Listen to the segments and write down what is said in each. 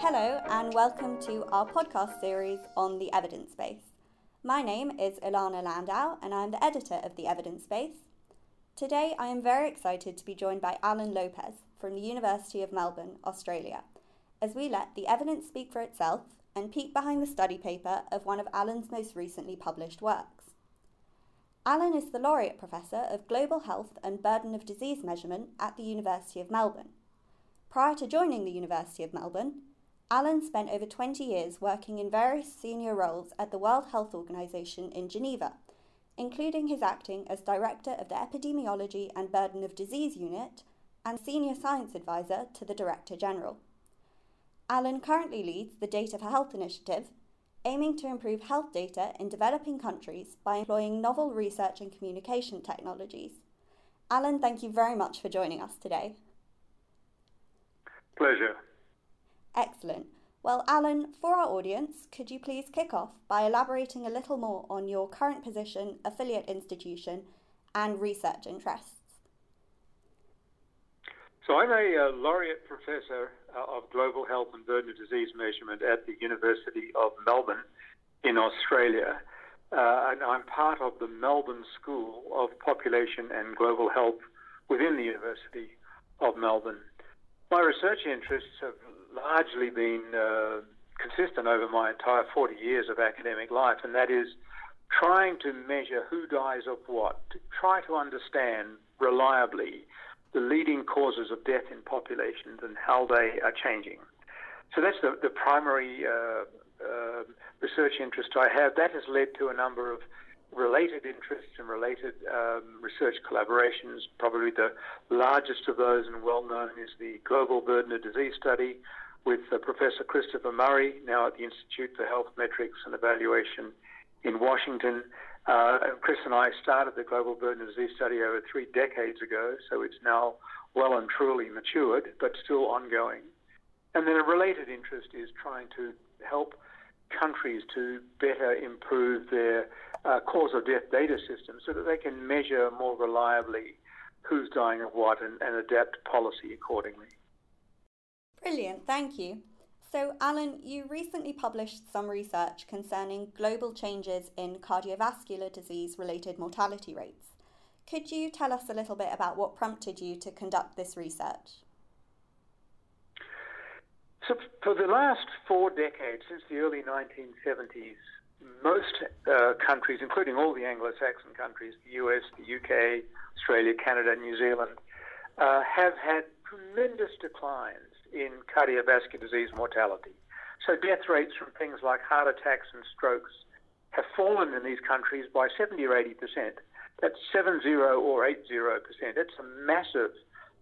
Hello, and welcome to our podcast series on the evidence base. My name is Ilana Landau, and I'm the editor of the Evidence Base. Today, I am very excited to be joined by Alan Lopez from the University of Melbourne, Australia, as we let the evidence speak for itself and peek behind the study paper of one of Alan's most recently published works. Alan is the Laureate Professor of Global Health and Burden of Disease Measurement at the University of Melbourne. Prior to joining the University of Melbourne, Alan spent over 20 years working in various senior roles at the World Health Organization in Geneva, including his acting as Director of the Epidemiology and Burden of Disease Unit and Senior Science Advisor to the Director General. Alan currently leads the Data for Health initiative, aiming to improve health data in developing countries by employing novel research and communication technologies. Alan, thank you very much for joining us today. Pleasure. Excellent. Well, Alan, for our audience, could you please kick off by elaborating a little more on your current position, affiliate institution, and research interests? So, I'm a uh, laureate professor uh, of global health and burden of disease measurement at the University of Melbourne in Australia. Uh, and I'm part of the Melbourne School of Population and Global Health within the University of Melbourne. My research interests have largely been uh, consistent over my entire 40 years of academic life, and that is trying to measure who dies of what, to try to understand reliably the leading causes of death in populations and how they are changing. So that's the, the primary uh, uh, research interest I have. That has led to a number of related interests and related um, research collaborations. Probably the largest of those and well known is the Global Burden of Disease Study with uh, Professor Christopher Murray, now at the Institute for Health Metrics and Evaluation in Washington. Uh, Chris and I started the Global Burden of Disease Study over three decades ago, so it's now well and truly matured, but still ongoing. And then a related interest is trying to help countries to better improve their uh, cause of death data systems so that they can measure more reliably who's dying of what and, and adapt policy accordingly. Brilliant, thank you. So, Alan, you recently published some research concerning global changes in cardiovascular disease related mortality rates. Could you tell us a little bit about what prompted you to conduct this research? So, for the last four decades, since the early 1970s, most uh, countries, including all the Anglo Saxon countries, the US, the UK, Australia, Canada, New Zealand, uh, have had tremendous declines in cardiovascular disease mortality. So, death rates from things like heart attacks and strokes have fallen in these countries by 70 or 80 percent. That's 70 or 80 percent. That's a massive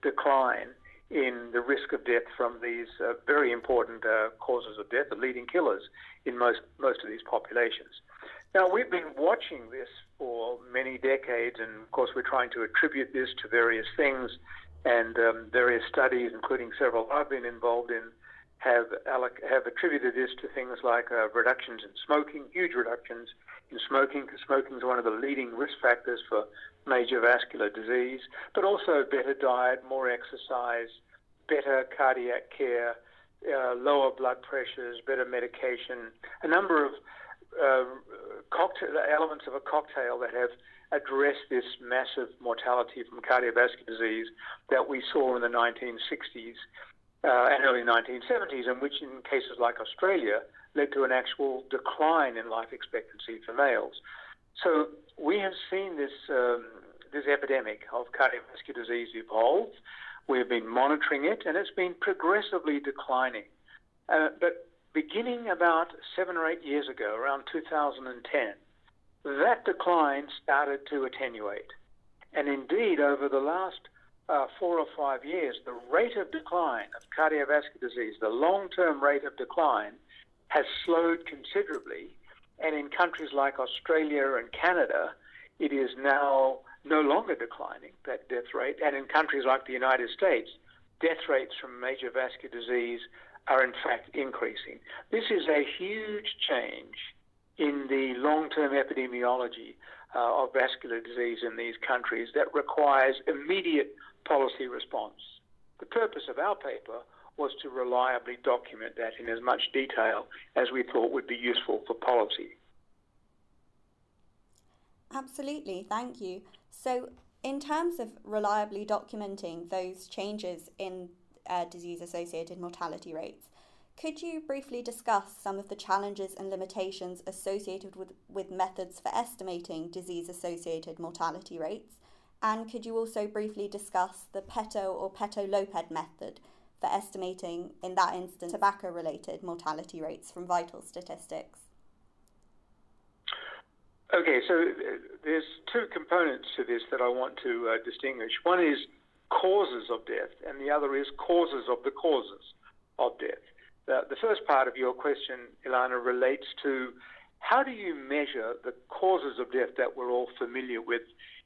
decline in the risk of death from these uh, very important uh, causes of death, the leading killers in most most of these populations. Now we've been watching this for many decades, and of course we're trying to attribute this to various things, and um, various studies, including several I've been involved in, have have attributed this to things like uh, reductions in smoking, huge reductions in smoking, because smoking is one of the leading risk factors for major vascular disease, but also better diet, more exercise, better cardiac care, uh, lower blood pressures, better medication, a number of uh, cocktail elements of a cocktail that have addressed this massive mortality from cardiovascular disease that we saw in the 1960s uh, and early 1970s, and which in cases like Australia led to an actual decline in life expectancy for males. So we have seen this um, this epidemic of cardiovascular disease evolve. We've been monitoring it, and it's been progressively declining. Uh, but beginning about seven or eight years ago, around 2010, that decline started to attenuate. And indeed, over the last uh, four or five years, the rate of decline of cardiovascular disease, the long term rate of decline, has slowed considerably. And in countries like Australia and Canada, it is now no longer declining, that death rate. And in countries like the United States, death rates from major vascular disease are in fact increasing. This is a huge change in the long term epidemiology uh, of vascular disease in these countries that requires immediate policy response. The purpose of our paper was to reliably document that in as much detail as we thought would be useful for policy. Absolutely, thank you. So, in terms of reliably documenting those changes in uh, disease associated mortality rates, could you briefly discuss some of the challenges and limitations associated with, with methods for estimating disease associated mortality rates? And could you also briefly discuss the PETO or PETO Lopez method for estimating, in that instance, tobacco related mortality rates from vital statistics? Okay, so uh, there's two components to this that I want to uh, distinguish. One is causes of death, and the other is causes of the causes of death. The, the first part of your question, Ilana, relates to how do you measure the causes of death that we're all familiar with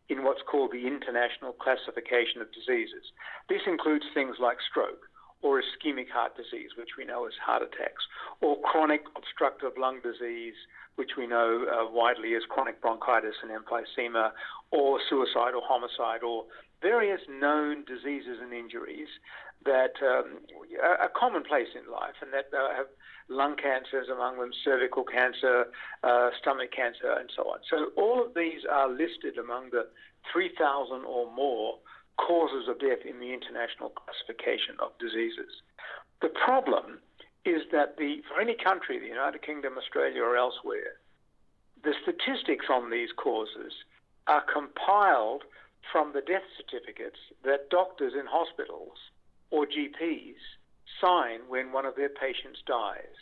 in what's called the International Classification of Diseases. This includes things like stroke or ischemic heart disease, which we know as heart attacks, or chronic obstructive lung disease, which we know uh, widely as chronic bronchitis and emphysema, or suicide or homicide, or various known diseases and injuries that um, are commonplace in life and that uh, have lung cancers among them, cervical cancer, uh, stomach cancer, and so on. So all of these are listed among the 3,000 or more causes of death in the International Classification of Diseases. The problem is that the, for any country, the United Kingdom, Australia, or elsewhere, the statistics on these causes are compiled from the death certificates that doctors in hospitals or GPs sign when one of their patients dies.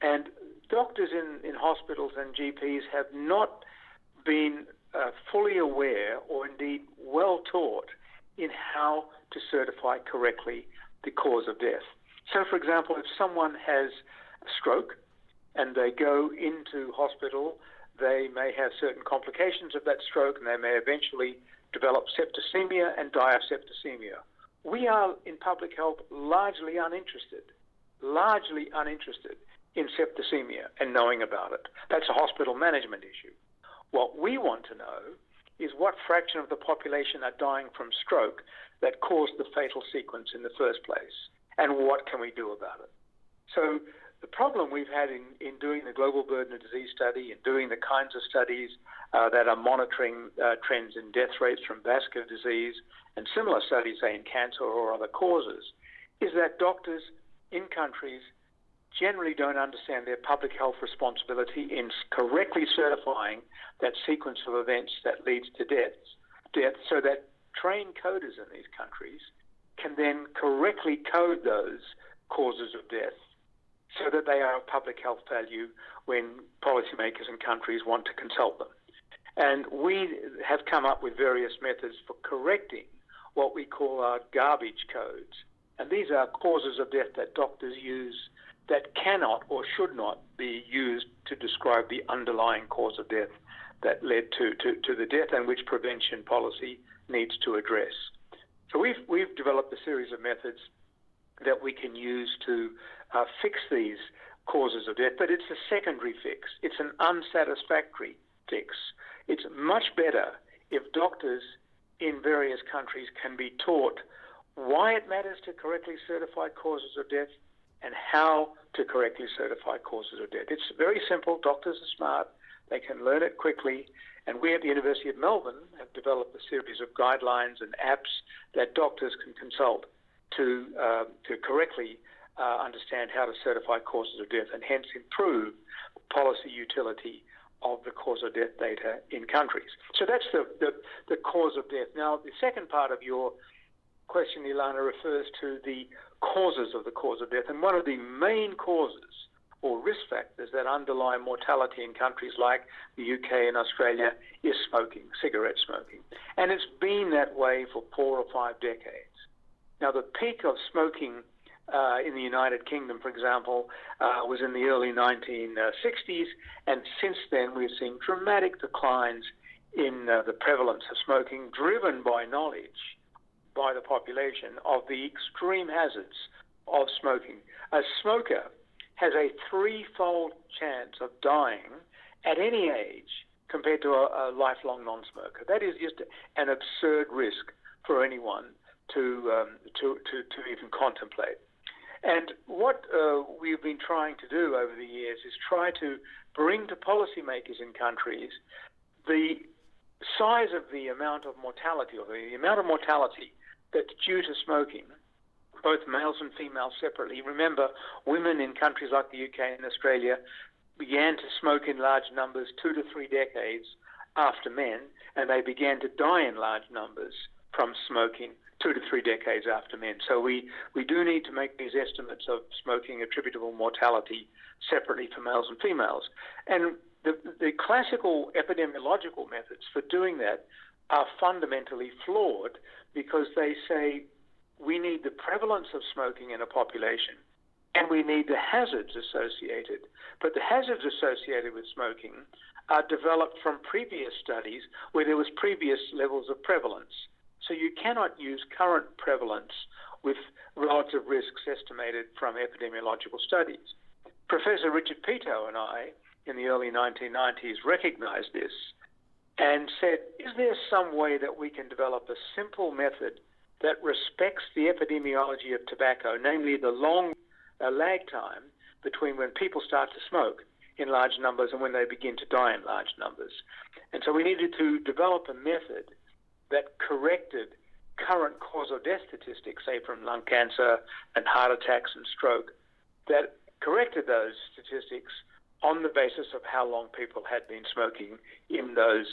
And doctors in, in hospitals and GPs have not been uh, fully aware or indeed well taught in how to certify correctly the cause of death. So, for example, if someone has a stroke and they go into hospital, they may have certain complications of that stroke and they may eventually develop septicemia and die of septicemia. We are in public health largely uninterested, largely uninterested in septicemia and knowing about it. That's a hospital management issue. What we want to know is what fraction of the population are dying from stroke that caused the fatal sequence in the first place, and what can we do about it? So the problem we've had in, in doing the global burden of disease study and doing the kinds of studies uh, that are monitoring uh, trends in death rates from vascular disease and similar studies, say in cancer or other causes, is that doctors in countries generally don't understand their public health responsibility in correctly certifying that sequence of events that leads to deaths, death, so that trained coders in these countries can then correctly code those causes of death so that they are of public health value when policymakers and countries want to consult them. And we have come up with various methods for correcting what we call our garbage codes. And these are causes of death that doctors use that cannot or should not be used to describe the underlying cause of death that led to, to, to the death and which prevention policy needs to address. So we've, we've developed a series of methods that we can use to uh, fix these causes of death, but it's a secondary fix. It's an unsatisfactory fix. It's much better if doctors in various countries can be taught why it matters to correctly certify causes of death and how to correctly certify causes of death. It's very simple. Doctors are smart. They can learn it quickly. And we at the University of Melbourne have developed a series of guidelines and apps that doctors can consult to, uh, to correctly uh, understand how to certify causes of death and hence improve policy utility of the cause of death data in countries. So that's the, the, the cause of death. Now, the second part of your question, Ilana, refers to the causes of the cause of death. And one of the main causes or risk factors that underlie mortality in countries like the UK and Australia is smoking, cigarette smoking. And it's been that way for four or five decades. Now, the peak of smoking uh, in the United Kingdom, for example, uh, was in the early 1960s, and since then we've seen dramatic declines in uh, the prevalence of smoking, driven by knowledge by the population of the extreme hazards of smoking. A smoker has a threefold chance of dying at any age compared to a, a lifelong non smoker. That is just an absurd risk for anyone to, um, to, to, to even contemplate. And what uh, we've been trying to do over the years is try to bring to policymakers in countries the size of the amount of mortality or the amount of mortality that's due to smoking, both males and females separately. Remember, women in countries like the UK and Australia began to smoke in large numbers two to three decades after men, and they began to die in large numbers from smoking two to three decades after men. So we, we do need to make these estimates of smoking attributable mortality separately for males and females. And the, the classical epidemiological methods for doing that are fundamentally flawed because they say we need the prevalence of smoking in a population and we need the hazards associated. But the hazards associated with smoking are developed from previous studies where there was previous levels of prevalence. So you cannot use current prevalence with relative risks estimated from epidemiological studies. Professor Richard Peto and I in the early 1990s recognized this and said, is there some way that we can develop a simple method that respects the epidemiology of tobacco, namely the long uh, lag time between when people start to smoke in large numbers and when they begin to die in large numbers? And so we needed to develop a method that corrected current cause of death statistics, say from lung cancer and heart attacks and stroke, that corrected those statistics on the basis of how long people had been smoking in those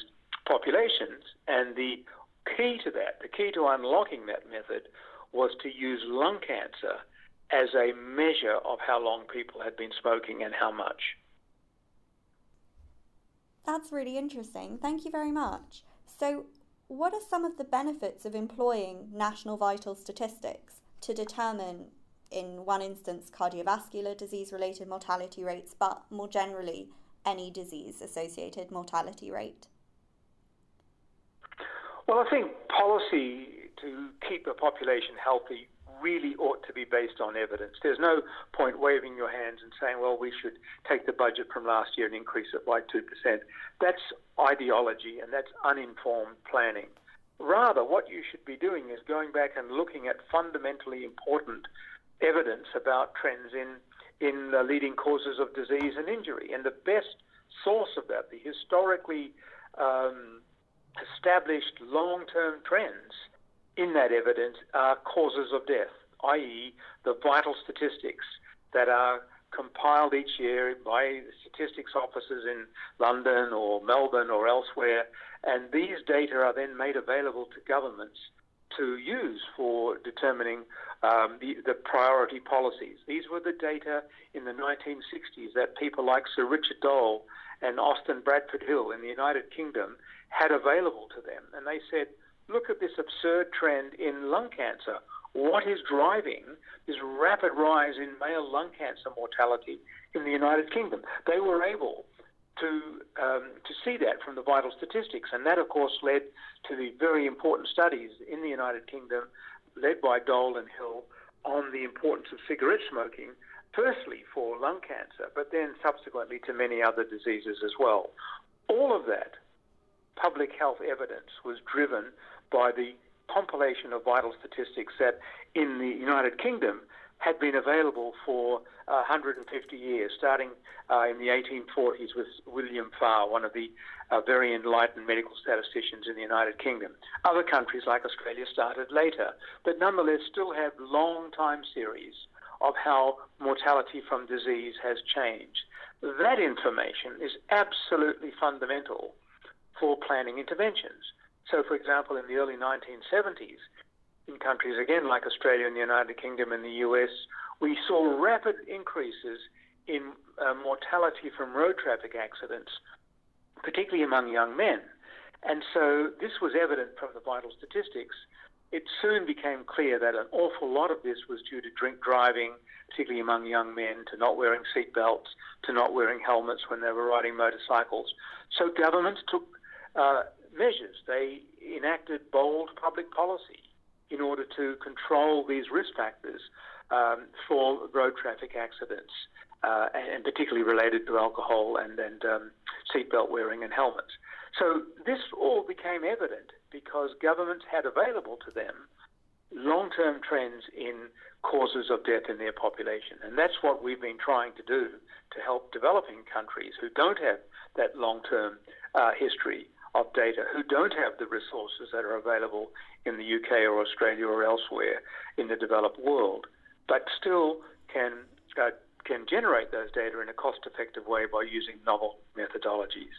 populations. And the key to that, the key to unlocking that method, was to use lung cancer as a measure of how long people had been smoking and how much. That's really interesting. Thank you very much. So, what are some of the benefits of employing national vital statistics to determine in one instance, cardiovascular disease related mortality rates, but more generally, any disease associated mortality rate? Well, I think policy to keep a population healthy really ought to be based on evidence. There's no point waving your hands and saying, well, we should take the budget from last year and increase it by 2%. That's ideology and that's uninformed planning. Rather, what you should be doing is going back and looking at fundamentally important evidence about trends in in the leading causes of disease and injury. And the best source of that, the historically um, established long-term trends in that evidence are causes of death, i.e., the vital statistics that are compiled each year by statistics offices in London or Melbourne or elsewhere, and these data are then made available to governments to use for determining um, the, the priority policies. These were the data in the 1960s that people like Sir Richard Doll and Austin Bradford Hill in the United Kingdom had available to them. And they said, look at this absurd trend in lung cancer. What is driving this rapid rise in male lung cancer mortality in the United Kingdom? They were able to um, to see that from the vital statistics, and that of course led to the very important studies in the United Kingdom, led by Doll and Hill, on the importance of cigarette smoking. Firstly, for lung cancer, but then subsequently to many other diseases as well. All of that public health evidence was driven by the compilation of vital statistics that in the United Kingdom had been available for uh, 150 years, starting uh, in the 1840s with William Farr, one of the uh, very enlightened medical statisticians in the United Kingdom. Other countries like Australia started later, but nonetheless still have long time series of how mortality from disease has changed. That information is absolutely fundamental for planning interventions. So, for example, in the early 1970s, in countries again like Australia and the United Kingdom and the US, we saw rapid increases in uh, mortality from road traffic accidents, particularly among young men. And so this was evident from the vital statistics. It soon became clear that an awful lot of this was due to drink driving, particularly among young men, to not wearing seatbelts, to not wearing helmets when they were riding motorcycles. So governments took uh, measures. They enacted bold public policy in order to control these risk factors um, for road traffic accidents, uh, and, particularly related to alcohol and, and um, seatbelt wearing and helmets. So this all became evident because governments had available to them long term trends in causes of death in their population. And that's what we've been trying to do to help developing countries who don't have that long term uh, history of data, who don't have the resources that are available in the UK or Australia or elsewhere in the developed world, but still can. Uh, can generate those data in a cost effective way by using novel methodologies.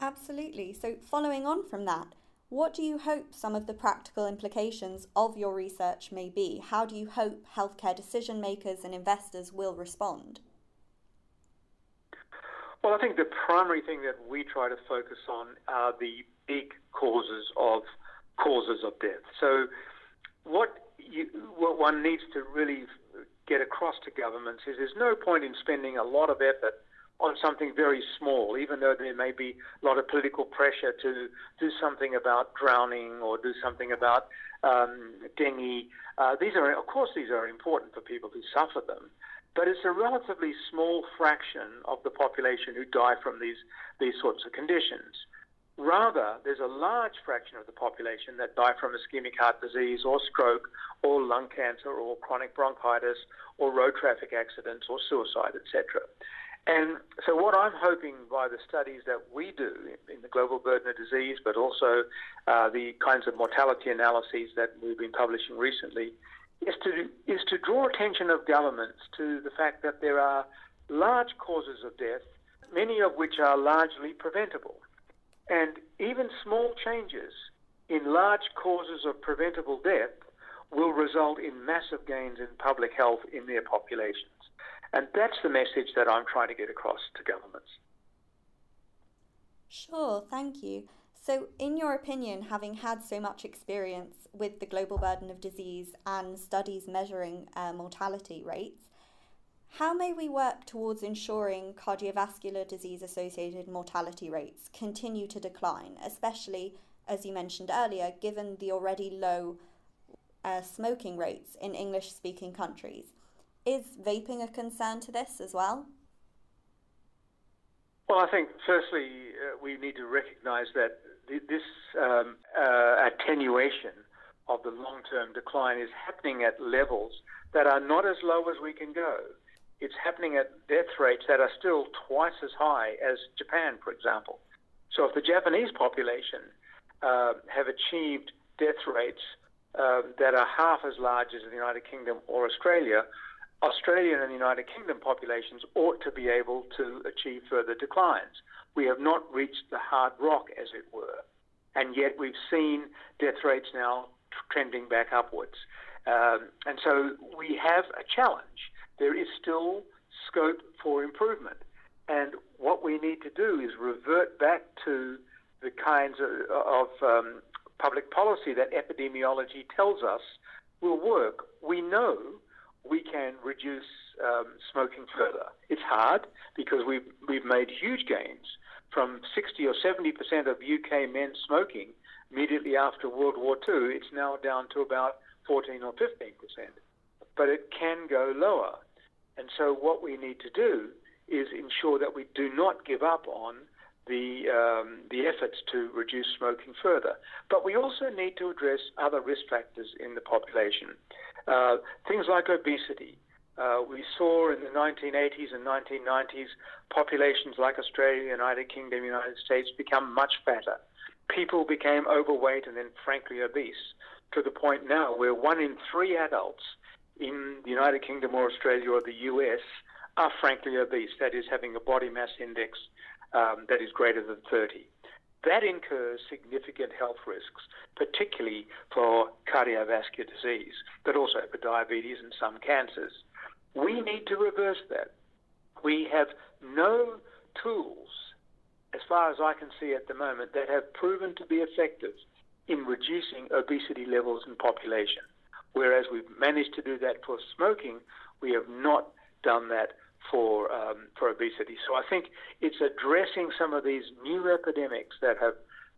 Absolutely. So, following on from that, what do you hope some of the practical implications of your research may be? How do you hope healthcare decision makers and investors will respond? Well, I think the primary thing that we try to focus on are the big causes of causes of death. So, what you, what one needs to really get across to governments is there's no point in spending a lot of effort on something very small, even though there may be a lot of political pressure to do something about drowning or do something about um, dengue. Uh, these are, of course, these are important for people who suffer them, but it's a relatively small fraction of the population who die from these these sorts of conditions. Rather, there's a large fraction of the population that die from ischemic heart disease or stroke or lung cancer or chronic bronchitis or road traffic accidents or suicide, etc. And so, what I'm hoping by the studies that we do in the global burden of disease, but also uh, the kinds of mortality analyses that we've been publishing recently, is to is to draw attention of governments to the fact that there are large causes of death, many of which are largely preventable, and even small changes in large causes of preventable death will result in massive gains in public health in their populations. And that's the message that I'm trying to get across to governments. Sure, thank you. So, in your opinion, having had so much experience with the global burden of disease and studies measuring uh, mortality rates, how may we work towards ensuring cardiovascular disease associated mortality rates continue to decline, especially, as you mentioned earlier, given the already low uh, smoking rates in English speaking countries? Is vaping a concern to this as well? Well, I think firstly uh, we need to recognise that this um, uh, attenuation of the long-term decline is happening at levels that are not as low as we can go. It's happening at death rates that are still twice as high as Japan, for example. So if the Japanese population uh, have achieved death rates uh, that are half as large as the United Kingdom or Australia, Australian and United Kingdom populations ought to be able to achieve further declines. We have not reached the hard rock, as it were, and yet we've seen death rates now trending back upwards. Um, and so we have a challenge. There is still scope for improvement. And what we need to do is revert back to the kinds of, of um, public policy that epidemiology tells us will work. We know we can reduce um, smoking further. It's hard because we've, we've made huge gains from 60 or 70 percent of UK men smoking immediately after World War II. It's now down to about 14 or 15 percent, but it can go lower. And so what we need to do is ensure that we do not give up on the um, the efforts to reduce smoking further. But we also need to address other risk factors in the population. Uh, things like obesity. Uh, we saw in the 1980s and 1990s populations like Australia, United Kingdom, United States become much fatter. People became overweight and then, frankly, obese to the point now where one in three adults in the United Kingdom or Australia or the US are frankly obese, that is, having a body mass index um, that is greater than 30 that incurs significant health risks, particularly for cardiovascular disease, but also for diabetes and some cancers. We need to reverse that. We have no tools, as far as I can see at the moment, that have proven to be effective in reducing obesity levels in population. Whereas we've managed to do that for smoking, we have not done that for um, for obesity. So I think it's addressing some of these new epidemics that have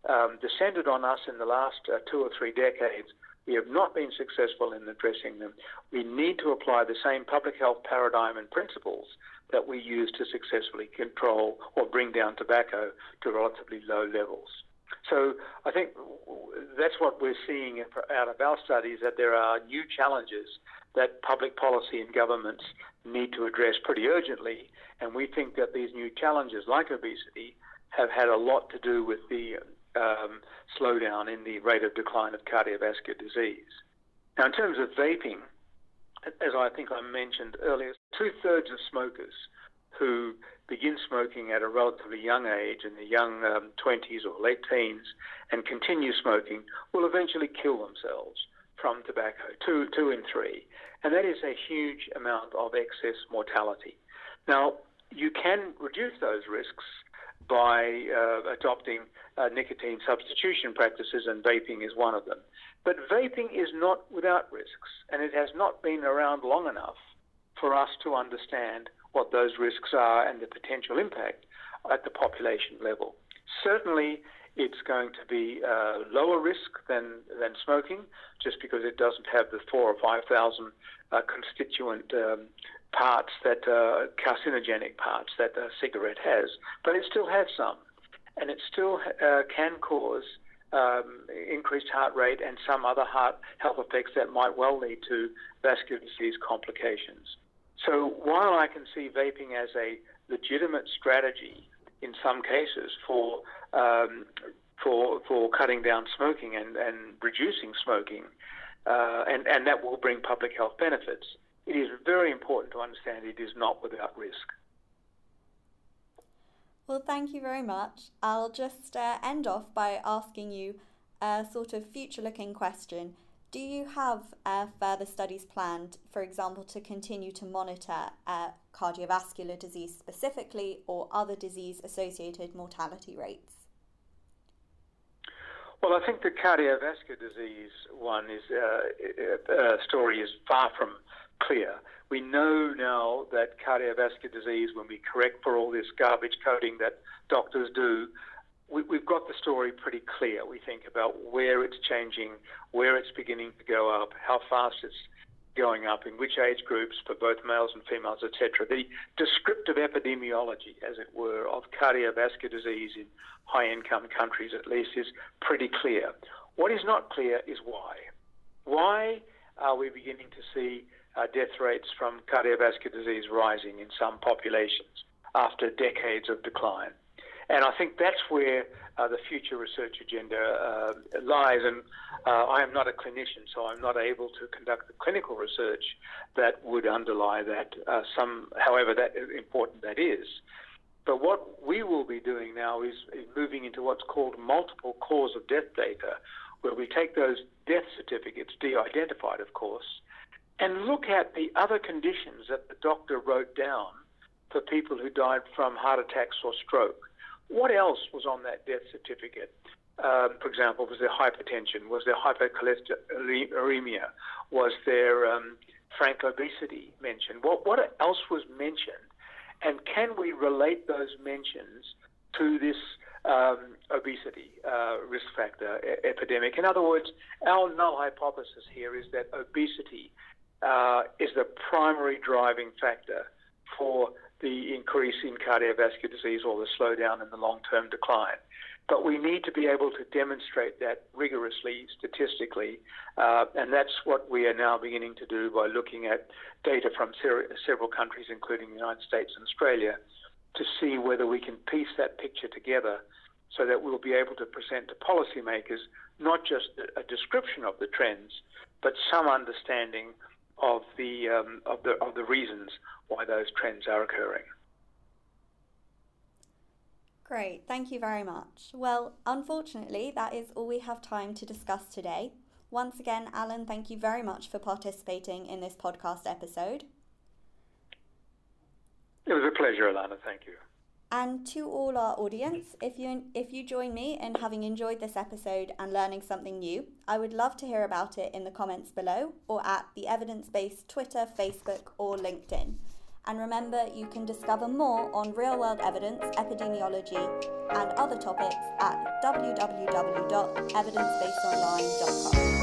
um, descended on us in the last uh, two or three decades. We have not been successful in addressing them. We need to apply the same public health paradigm and principles that we use to successfully control or bring down tobacco to relatively low levels. So I think that's what we're seeing out of our studies that there are new challenges that public policy and governments need to address pretty urgently. And we think that these new challenges, like obesity, have had a lot to do with the um, slowdown in the rate of decline of cardiovascular disease. Now, in terms of vaping, as I think I mentioned earlier, two thirds of smokers who begin smoking at a relatively young age, in the young um, 20s or late teens, and continue smoking will eventually kill themselves from tobacco, two, two in three. And that is a huge amount of excess mortality. Now, you can reduce those risks by uh, adopting uh, nicotine substitution practices, and vaping is one of them. But vaping is not without risks, and it has not been around long enough for us to understand what those risks are and the potential impact at the population level. Certainly, it's going to be uh, lower risk than, than smoking, just because it doesn't have the four or five thousand uh, constituent um, parts that uh, carcinogenic parts that a cigarette has, but it still has some, and it still uh, can cause um, increased heart rate and some other heart health effects that might well lead to vascular disease complications. So while I can see vaping as a legitimate strategy in some cases for um, for for cutting down smoking and, and reducing smoking, uh, and and that will bring public health benefits. It is very important to understand it is not without risk. Well, thank you very much. I'll just uh, end off by asking you a sort of future looking question. Do you have uh, further studies planned, for example, to continue to monitor uh, cardiovascular disease specifically or other disease associated mortality rates? Well, I think the cardiovascular disease one is uh, uh story is far from clear. We know now that cardiovascular disease, when we correct for all this garbage coding that doctors do, we, have got the story pretty clear. We think about where it's changing, where it's beginning to go up, how fast it's going up, in which age groups for both males and females, etc. The descriptive epidemiology, as it were, of cardiovascular disease in high income countries at least is pretty clear. What is not clear is why. Why are we beginning to see uh, death rates from cardiovascular disease rising in some populations after decades of decline. And I think that's where uh, the future research agenda uh, lies. And uh, I am not a clinician, so I'm not able to conduct the clinical research that would underlie that. Uh, some, however, that important that is. But what we will be doing now is, is moving into what's called multiple cause of death data, where we take those death certificates, de-identified, of course, and look at the other conditions that the doctor wrote down for people who died from heart attacks or stroke. What else was on that death certificate? Um, for example, was there hypertension? Was there hypercholesterolemia? Was there um, frank obesity mentioned? What, what else was mentioned? And can we relate those mentions to this um, obesity uh, risk factor e- epidemic? In other words, our null hypothesis here is that obesity uh, is the primary driving factor for the increase in cardiovascular disease or the slowdown in the long term decline. But we need to be able to demonstrate that rigorously, statistically, uh, and that's what we are now beginning to do by looking at data from ser- several countries, including the United States and Australia, to see whether we can piece that picture together so that we'll be able to present to policymakers not just a description of the trends, but some understanding of the um, of the of the reasons why those trends are occurring. Great, thank you very much. Well, unfortunately, that is all we have time to discuss today. Once again, Alan, thank you very much for participating in this podcast episode. It was a pleasure, Alana. Thank you. And to all our audience, if you if you join me in having enjoyed this episode and learning something new, I would love to hear about it in the comments below or at the Evidence Based Twitter, Facebook, or LinkedIn. And remember, you can discover more on real world evidence, epidemiology, and other topics at www.evidencebasedonline.com.